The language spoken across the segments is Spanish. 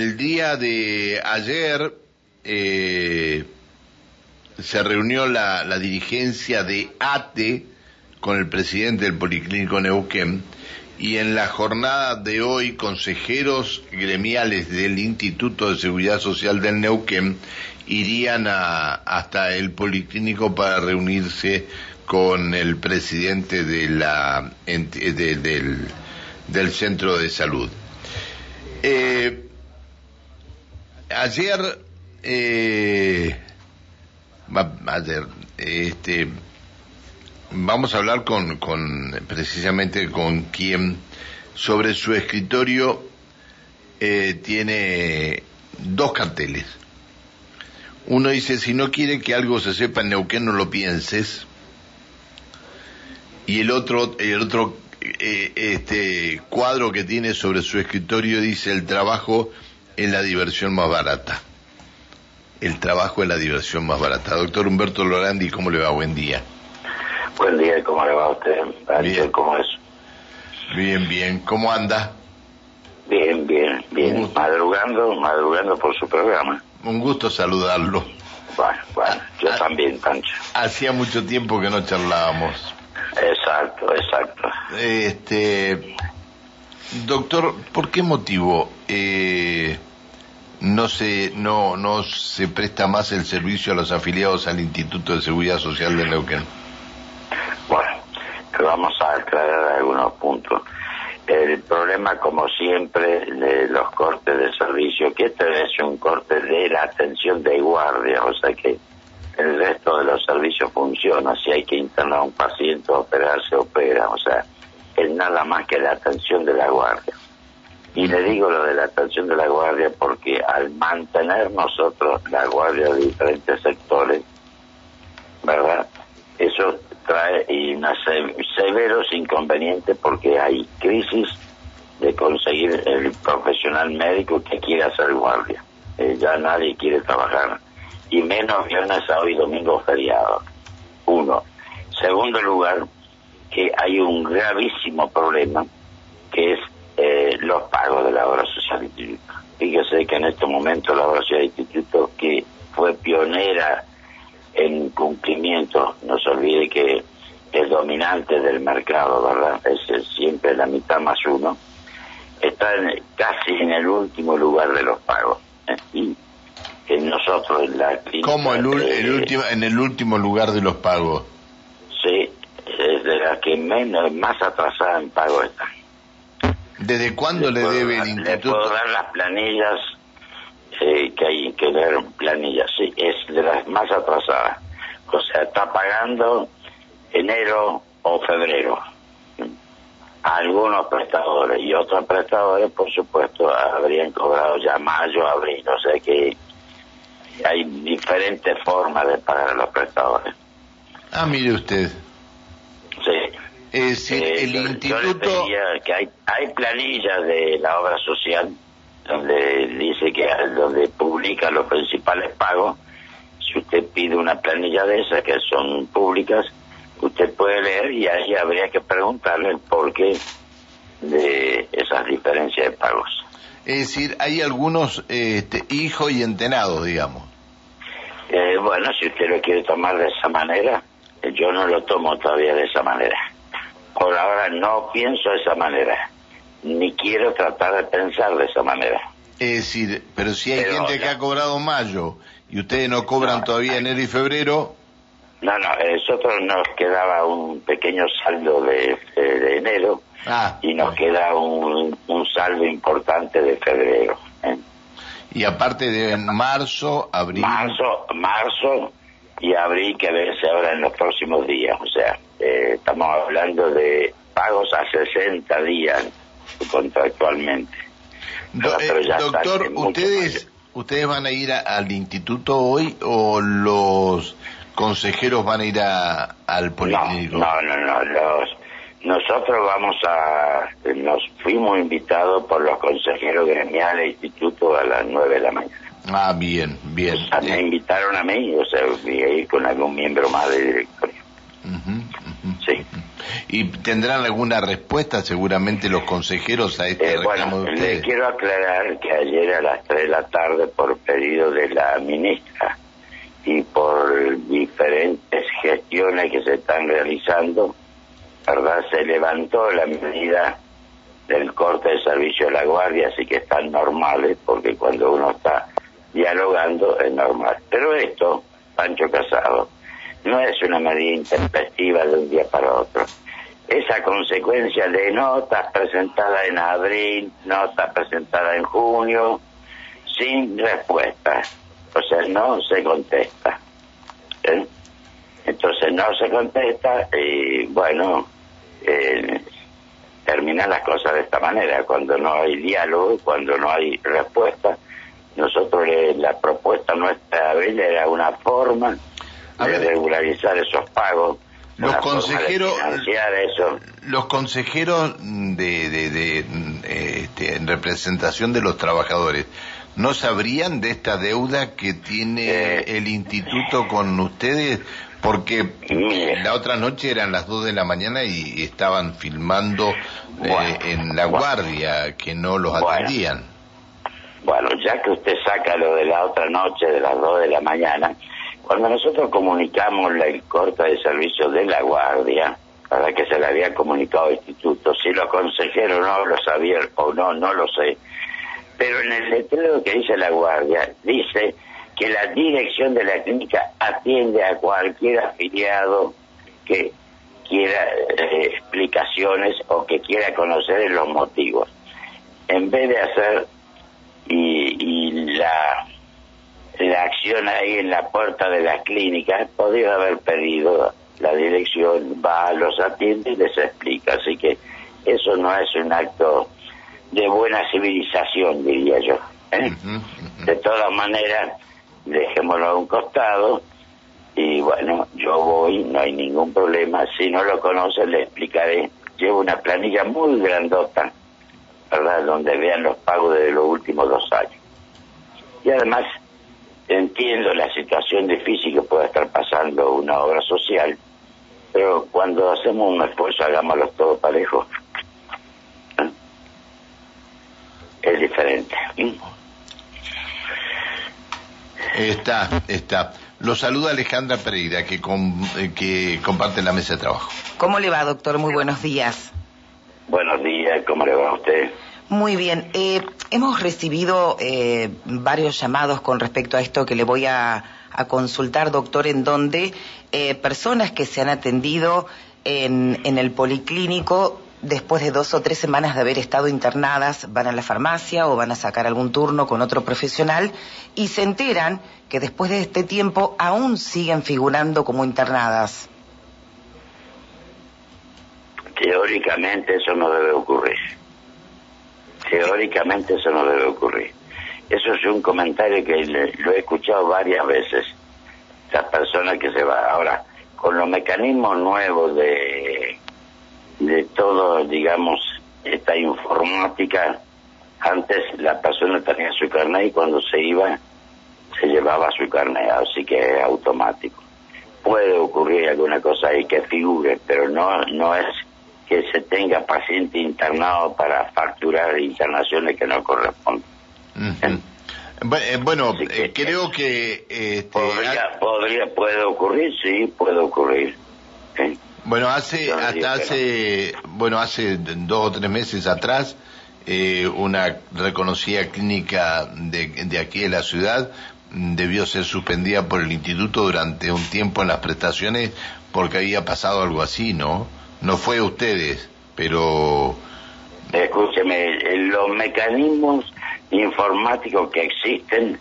el día de ayer eh, se reunió la, dirigencia de ATE con el presidente del Policlínico Neuquén y en la jornada de hoy consejeros gremiales del Instituto de Seguridad Social del Neuquén irían hasta el Policlínico para reunirse con el presidente de la, de, del, del centro de salud. Eh, ayer, eh, ayer, este, vamos a hablar con, con, precisamente con quien sobre su escritorio eh, tiene dos carteles. Uno dice, si no quiere que algo se sepa en Neuquén, no lo pienses. Y el otro, el otro eh, este cuadro que tiene sobre su escritorio dice el trabajo es la diversión más barata. El trabajo es la diversión más barata. Doctor Humberto Lorandi, ¿cómo le va? Buen día. Buen día, ¿cómo le va a usted? Bien. ¿Cómo es? Bien, bien. ¿Cómo anda? Bien, bien, bien. Madrugando, madrugando por su programa. Un gusto saludarlo. Bueno, bueno, yo ah, también, Pancho. Hacía mucho tiempo que no charlábamos. Exacto, exacto. Este, doctor, ¿por qué motivo eh, no se no no se presta más el servicio a los afiliados al Instituto de Seguridad Social de Neuquén? Bueno, vamos a aclarar algunos puntos. El problema, como siempre, de los cortes de servicio, que este es un corte de la atención de guardia, o sea que el resto de los servicios funciona. Si hay que internar a un paciente, operar, se opera. O sea, es nada más que la atención de la guardia. Y le digo lo de la atención de la guardia porque al mantener nosotros la guardia de diferentes sectores, ¿verdad? Eso trae severos inconvenientes porque hay crisis de conseguir el profesional médico que quiere hacer guardia. Eh, ya nadie quiere trabajar y menos viernes, sábado y domingo feriado. Uno. Segundo lugar, que hay un gravísimo problema que es los pagos de la obra social instituto. Fíjese que en este momento la obra social instituto, que fue pionera en cumplimiento, no se olvide que es dominante del mercado, ¿verdad? Es siempre la mitad más uno, está casi en el último lugar de los pagos. ¿eh? Y nosotros en la ¿Cómo el, último, en el último lugar de los pagos? Sí, es de la que menos, más atrasada en pago está. ¿Desde cuándo le, debe el instituto? Le puedo dar las planillas, eh, que hay que ver planillas, sí, es de las más atrasadas. O sea, está pagando enero o febrero. Algunos prestadores y otros prestadores, por supuesto, habrían cobrado ya mayo, abril, o sea que hay diferentes formas de pagar a los prestadores. Ah, mire usted. Es eh, el instituto... que hay, hay planillas de la obra social donde dice que donde publica los principales pagos. Si usted pide una planilla de esas que son públicas, usted puede leer y ahí habría que preguntarle el porqué de esas diferencias de pagos. Es decir, hay algunos este, hijos y entenados, digamos. Eh, bueno, si usted lo quiere tomar de esa manera, yo no lo tomo todavía de esa manera. Por ahora no pienso de esa manera, ni quiero tratar de pensar de esa manera. Es decir, pero si hay gente que ha cobrado mayo y ustedes no cobran todavía enero y febrero. No, no, nosotros nos quedaba un pequeño saldo de, de enero Ah, y nos queda un, un, saldo importante de febrero. ¿eh? Y aparte de marzo, abril. Marzo, marzo y abril que verse ahora en los próximos días. O sea, eh, estamos hablando de pagos a 60 días contractualmente. Eh, doctor, ¿ustedes, ¿ustedes van a ir al instituto hoy o los consejeros van a ir a, al policlínico? No, no, no, los nosotros vamos a, nos fuimos invitados por los consejeros gremiales del instituto a las nueve de la mañana. Ah, bien, bien. me invitaron a mí, o sea, voy a ir con algún miembro más de directorio. sí. ¿Y tendrán alguna respuesta seguramente los consejeros a este Eh, reclamo bueno, de le quiero aclarar que ayer a las 3 de la tarde, por pedido de la ministra y por diferentes gestiones que se están realizando, ¿verdad? Se levantó la medida del corte de servicio de la guardia, así que están normales, porque cuando uno está dialogando es normal. Pero esto, Pancho Casado, no es una medida intempestiva de un día para otro. Es a consecuencia de notas presentadas en abril, notas presentadas en junio, sin respuesta. O sea, no se contesta. ¿eh? Entonces no se contesta y bueno, eh, terminan las cosas de esta manera. Cuando no hay diálogo, cuando no hay respuesta, nosotros le- la propuesta nuestra de abril era una forma A de ver. regularizar esos pagos. Los consejeros- eso. Los consejeros de, de, de, este, en representación de los trabajadores, ¿no sabrían de esta deuda que tiene Eh. el instituto con ustedes? Porque Mire. la otra noche eran las 2 de la mañana y estaban filmando eh, Bueno. en la Bueno. guardia que no los atendían. Bueno, ya que usted saca lo de la otra noche, de las 2 de la mañana, cuando nosotros comunicamos la- el corte de servicio de la guardia, para que se le había comunicado al instituto, si los consejeros no lo sabían o no, no lo sé, pero en el letrero que dice la guardia, dice que la dirección de la clínica atiende a cualquier afiliado que quiera eh, explicaciones o que quiera conocer los motivos. En vez de hacer y, y acción ahí en la puerta de las clínicas, podría haber pedido la dirección, va, los atiende y les explica. Así que eso no es un acto de buena civilización, diría yo. ¿eh? De todas maneras, dejémoslo a un costado y bueno, yo voy, no hay ningún problema. Si no lo conocen, le explicaré. Llevo una planilla muy grandota, ¿verdad? Donde vean los pagos de los últimos dos años. Y además, entiendo la situación difícil que pueda estar pasando una obra social, pero cuando hacemos un esfuerzo, hagámoslo todo parejo. ¿Eh? Es diferente. ¿eh? Está, está. Lo saluda Alejandra Pereira, que, com- eh, que comparte la mesa de trabajo. ¿Cómo le va, doctor? Muy buenos días. Buenos días, ¿cómo le va a usted? Muy bien. Eh, hemos recibido eh, varios llamados con respecto a esto que le voy a, consultar, doctor, en donde eh, personas que se han atendido en, en el policlínico después de dos o tres semanas de haber estado internadas van a la farmacia o van a sacar algún turno con otro profesional y se enteran que después de este tiempo aún siguen figurando como internadas. Teóricamente eso no debe ocurrir. Teóricamente eso no debe ocurrir. Eso es un comentario que le- lo he escuchado varias veces. Las personas que se van. Ahora, con los mecanismos nuevos de, de todo, digamos, esta informática, antes la persona tenía su carnet y cuando se iba se llevaba su carnet, así que es automático. Puede ocurrir alguna cosa ahí que figure, pero no, no es que se tenga paciente internado para facturar internaciones que no corresponden. Bu- eh, Bueno, Así que- eh, creo que este, Podría, podría, puede ocurrir, sí, puede ocurrir. ¿eh? Bueno, hace no hasta hace bueno hace dos o tres meses atrás eh, una reconocida clínica de, de aquí de la ciudad debió ser suspendida por el instituto durante un tiempo en las prestaciones porque había pasado algo así, ¿no? No fue ustedes, pero Escúcheme, los mecanismos informáticos que existen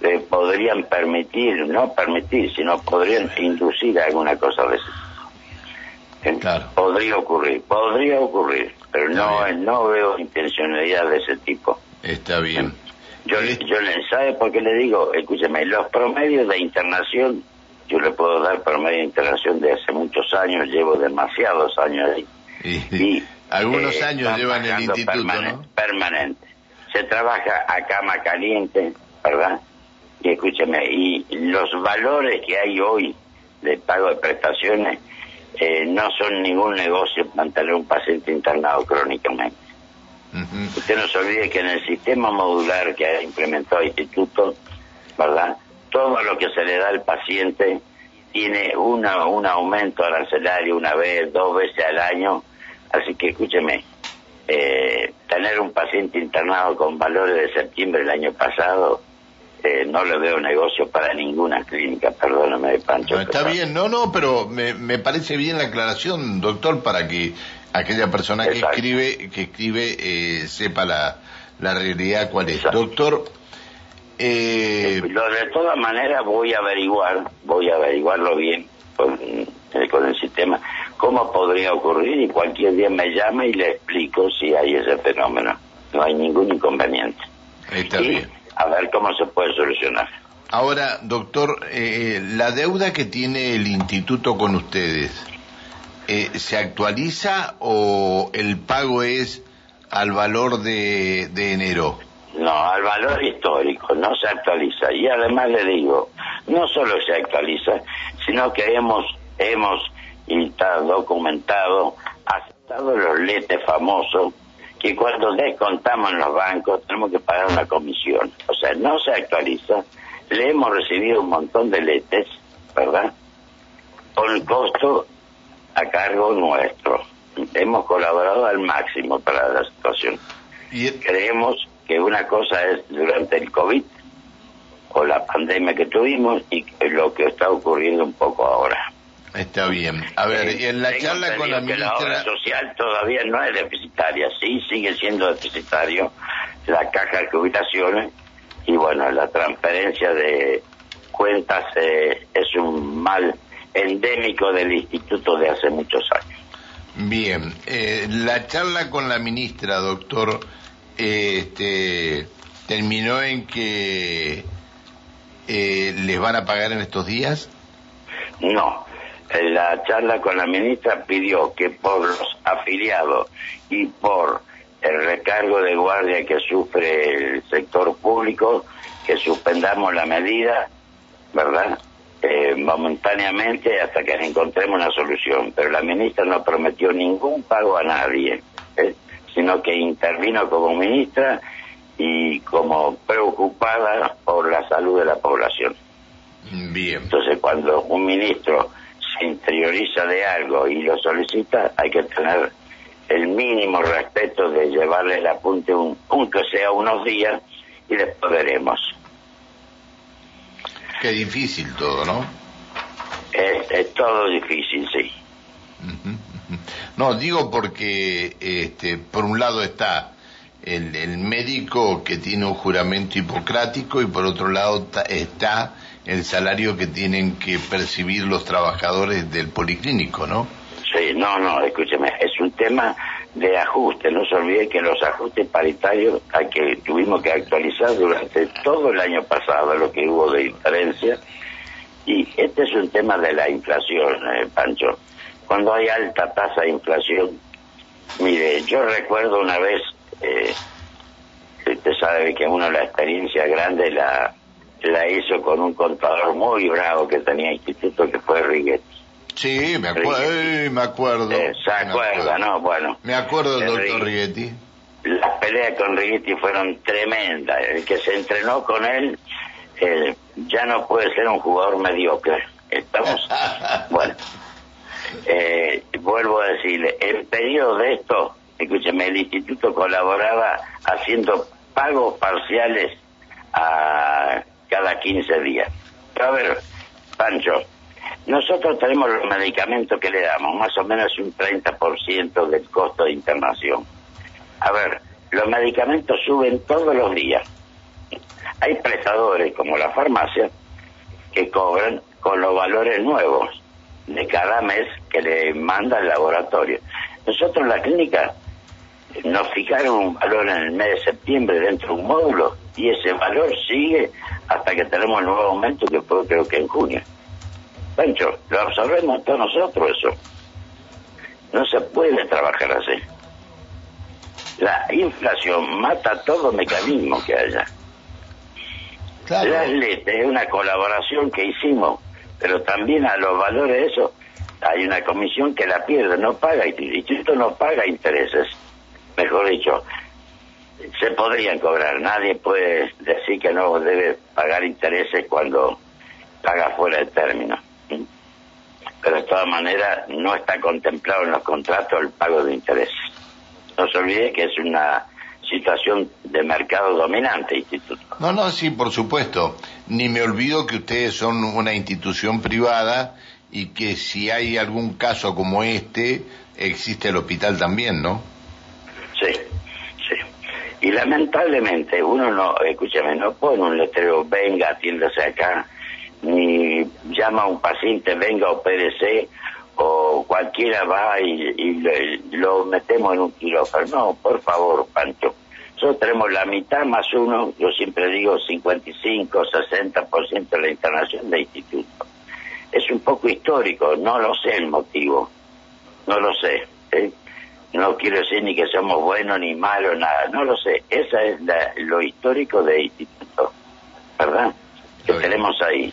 eh, podrían permitir, no permitir, sino podrían inducir alguna cosa de eso. Eh, Claro. Podría ocurrir, podría ocurrir, pero Está no, bien. no veo intencionalidad de ese tipo. está bien. Yo, Eh, yo le sabe por qué le digo, escúcheme, los promedios de internación, yo le puedo dar promedio de internación de hace muchos años, llevo demasiados años ahí. y- Y, algunos eh, años van llevan el instituto. Permanente. Se trabaja a cama caliente, ¿verdad? Y escúcheme, y los valores que hay hoy de pago de prestaciones eh, no son ningún negocio mantener un paciente internado crónicamente. Usted no se olvide que en el sistema modular que ha implementado el instituto, ¿verdad? Todo lo que se le da al paciente tiene una, un aumento arancelario una vez, dos veces al año. Así que escúcheme, eh, tener un paciente internado con valores de septiembre del año pasado, eh, no le veo negocio para ninguna clínica, perdóname, Pancho. está bien, no, no, pero me, me parece bien la aclaración, doctor, para que aquella persona que escribe, que escribe eh, sepa la, la realidad cuál es. Doctor, eh... de todas maneras voy a averiguar, voy a averiguarlo bien con, eh, con el sistema, cómo podría ocurrir y cualquier día me llama y le explico si hay ese fenómeno. No hay ningún inconveniente. Está bien. A ver cómo se puede solucionar. Ahora, doctor, eh, la deuda que tiene el instituto con ustedes, eh, ¿se actualiza o el pago es al valor de, de enero? No, al valor histórico, no se actualiza. Y además le digo, no solo se actualiza, sino que hemos, hemos, y está documentado, aceptado los letes famosos, que cuando descontamos en los bancos tenemos que pagar una comisión. O sea, no se actualiza. Le hemos recibido un montón de letes, ¿verdad? Con costo a cargo nuestro. Hemos colaborado al máximo para la situación. ¿Y Creemos que una cosa es durante el COVID o la pandemia que tuvimos y lo que está ocurriendo un poco ahora. Está bien. A ver, y en la charla con la ministra... la obra social todavía no es deficitaria, sí sigue siendo deficitario la caja de jubilaciones y bueno, la transferencia de cuentas eh, es un mal endémico del instituto de hace muchos años. Bien, eh, la charla con la ministra, doctor, este, terminó en que eh, les van a pagar en estos días. No, la charla con la ministra pidió que por los afiliados y por el recargo de guardia que sufre el sector público, que suspendamos la medida, ¿verdad? Eh, momentáneamente hasta que encontremos una solución. Pero la ministra no prometió ningún pago a nadie, ¿eh? Sino que intervino como ministra y como preocupada por la salud de la población. Bien. Entonces, cuando un ministro se interioriza de algo y lo solicita, hay que tener el mínimo respeto de llevarle el apunte, un, aunque sea unos días, y después veremos. Qué difícil todo, ¿no? Es, todo difícil, sí. No, digo porque, este, por un lado está el, médico que tiene un juramento hipocrático y por otro lado está el salario que tienen que percibir los trabajadores del policlínico, ¿no? Sí, no, no, escúcheme, es un tema de ajuste. No se olvide que los ajustes paritarios hay que tuvimos que actualizar durante todo el año pasado, lo que hubo de diferencia. Y este es un tema de la inflación, eh, Pancho. Cuando hay alta tasa de inflación, mire, yo recuerdo una vez, eh, usted sabe que uno la experiencia grande la, la hizo con un contador muy bravo que tenía instituto que fue Riguetti Sí, me acuerdo, me acuerdo. Eh, ¿Se acuerda, no? Bueno. Me acuerdo del doctor Righetti. Las peleas con Righetti fueron tremendas. El que se entrenó con él eh, ya no puede ser un jugador mediocre. Estamos. bueno. Eh, vuelvo a decirle, en periodo de esto, escúcheme, el instituto colaboraba haciendo pagos parciales a cada 15 días. a ver, Pancho, nosotros tenemos los medicamentos que le damos, más o menos un 30% del costo de internación. A ver, los medicamentos suben todos los días. Hay prestadores como la farmacia que cobran con los valores nuevos de cada mes que le manda el laboratorio. Nosotros en la clínica nos fijaron un valor en el mes de septiembre dentro de un módulo y ese valor sigue hasta que tenemos el nuevo aumento que fue creo que en junio. Pancho, lo absorbemos todos nosotros eso. No se puede trabajar así. La inflación mata todo mecanismo que haya. La LET es una colaboración que hicimos, pero también a los valores de eso hay una comisión que la pierde, no paga, el instituto no paga intereses. Mejor dicho, se podrían cobrar. Nadie puede decir que no debe pagar intereses cuando paga fuera del término. Pero de todas maneras no está contemplado en los contratos el pago de intereses. No se olvide que es una situación de mercado dominante, instituto. No, no, sí, por supuesto. Ni me olvido que ustedes son una institución privada y que si hay algún caso como este, existe el hospital también, ¿no? Sí, sí. Y lamentablemente uno no, escúchame, no pone un letrero, venga, atiéndase acá, ni llama a un paciente, venga, opérese, o cualquiera va y, lo metemos en un quirófano. No, por favor, Pancho. Nosotros tenemos la mitad más uno, yo siempre digo 55, 60% de la internación del instituto. Es un poco histórico, no lo sé el motivo, no lo sé. ¿eh? No quiero decir ni que somos buenos ni malos, nada, no lo sé. Esa es lo histórico del instituto, ¿verdad? Que tenemos ahí.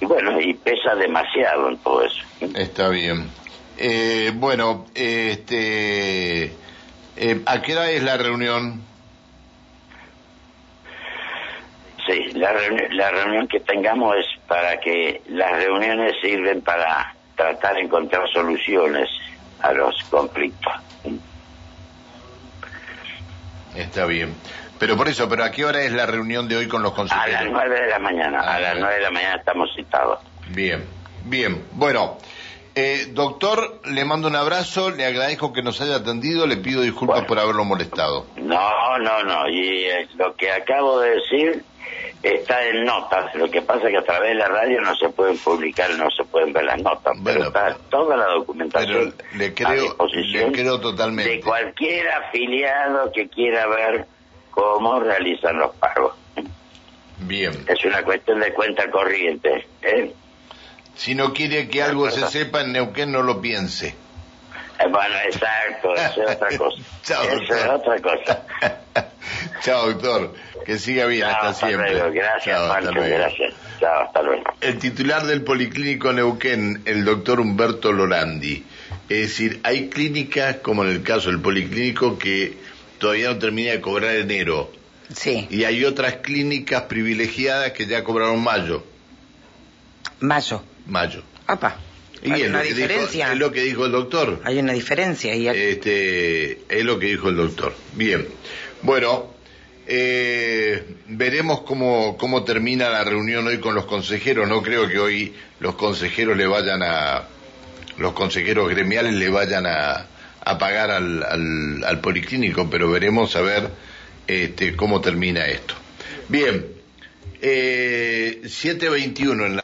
Y bueno, y pesa demasiado en todo eso. Está bien. Eh, bueno, este, eh, ¿a qué hora es la reunión? Sí, la, la reunión que tengamos es para que las reuniones sirven para tratar de encontrar soluciones a los conflictos. Está bien. Pero por eso, ¿pero a qué hora es la reunión de hoy con los consejeros? A las nueve de la mañana, a, las nueve de la mañana estamos citados. Bien, bien. Bueno, eh, doctor, le mando un abrazo, le agradezco que nos haya atendido, le pido disculpas por haberlo molestado. No, no, no, y eh, lo que acabo de decir está en notas, lo que pasa es que a través de la radio no se pueden publicar, no se pueden ver las notas, pero está toda la documentación le creo, a disposición le creo totalmente. de cualquier afiliado que quiera ver cómo realizan los pagos. Bien. Es una cuestión de cuenta corriente. ¿eh? Si no quiere que algo se sepa en Neuquén, no lo piense. Eh, bueno, exacto, eso es otra cosa. Chao, eso es otra cosa. Chao, doctor. Que siga bien, hasta, siempre. Gracias, Chao, gracias. Chao, hasta luego. El titular del Policlínico Neuquén, el doctor Humberto Lorandi. Es decir, hay clínicas, como en el caso del Policlínico, que todavía no termina de cobrar enero. Sí. Y hay otras clínicas privilegiadas que ya cobraron mayo. Mayo. Mayo. Apa. Y hay una diferencia. es lo que dijo el doctor. Hay una diferencia. Y este, es lo que dijo el doctor. Bien. Bueno, eh, veremos cómo, cómo termina la reunión hoy con los consejeros. No creo que hoy los consejeros le vayan a, los consejeros gremiales le vayan a, a pagar al, al, al, policlínico, pero veremos a ver este, cómo termina esto. Bien, eh, 7.21 en la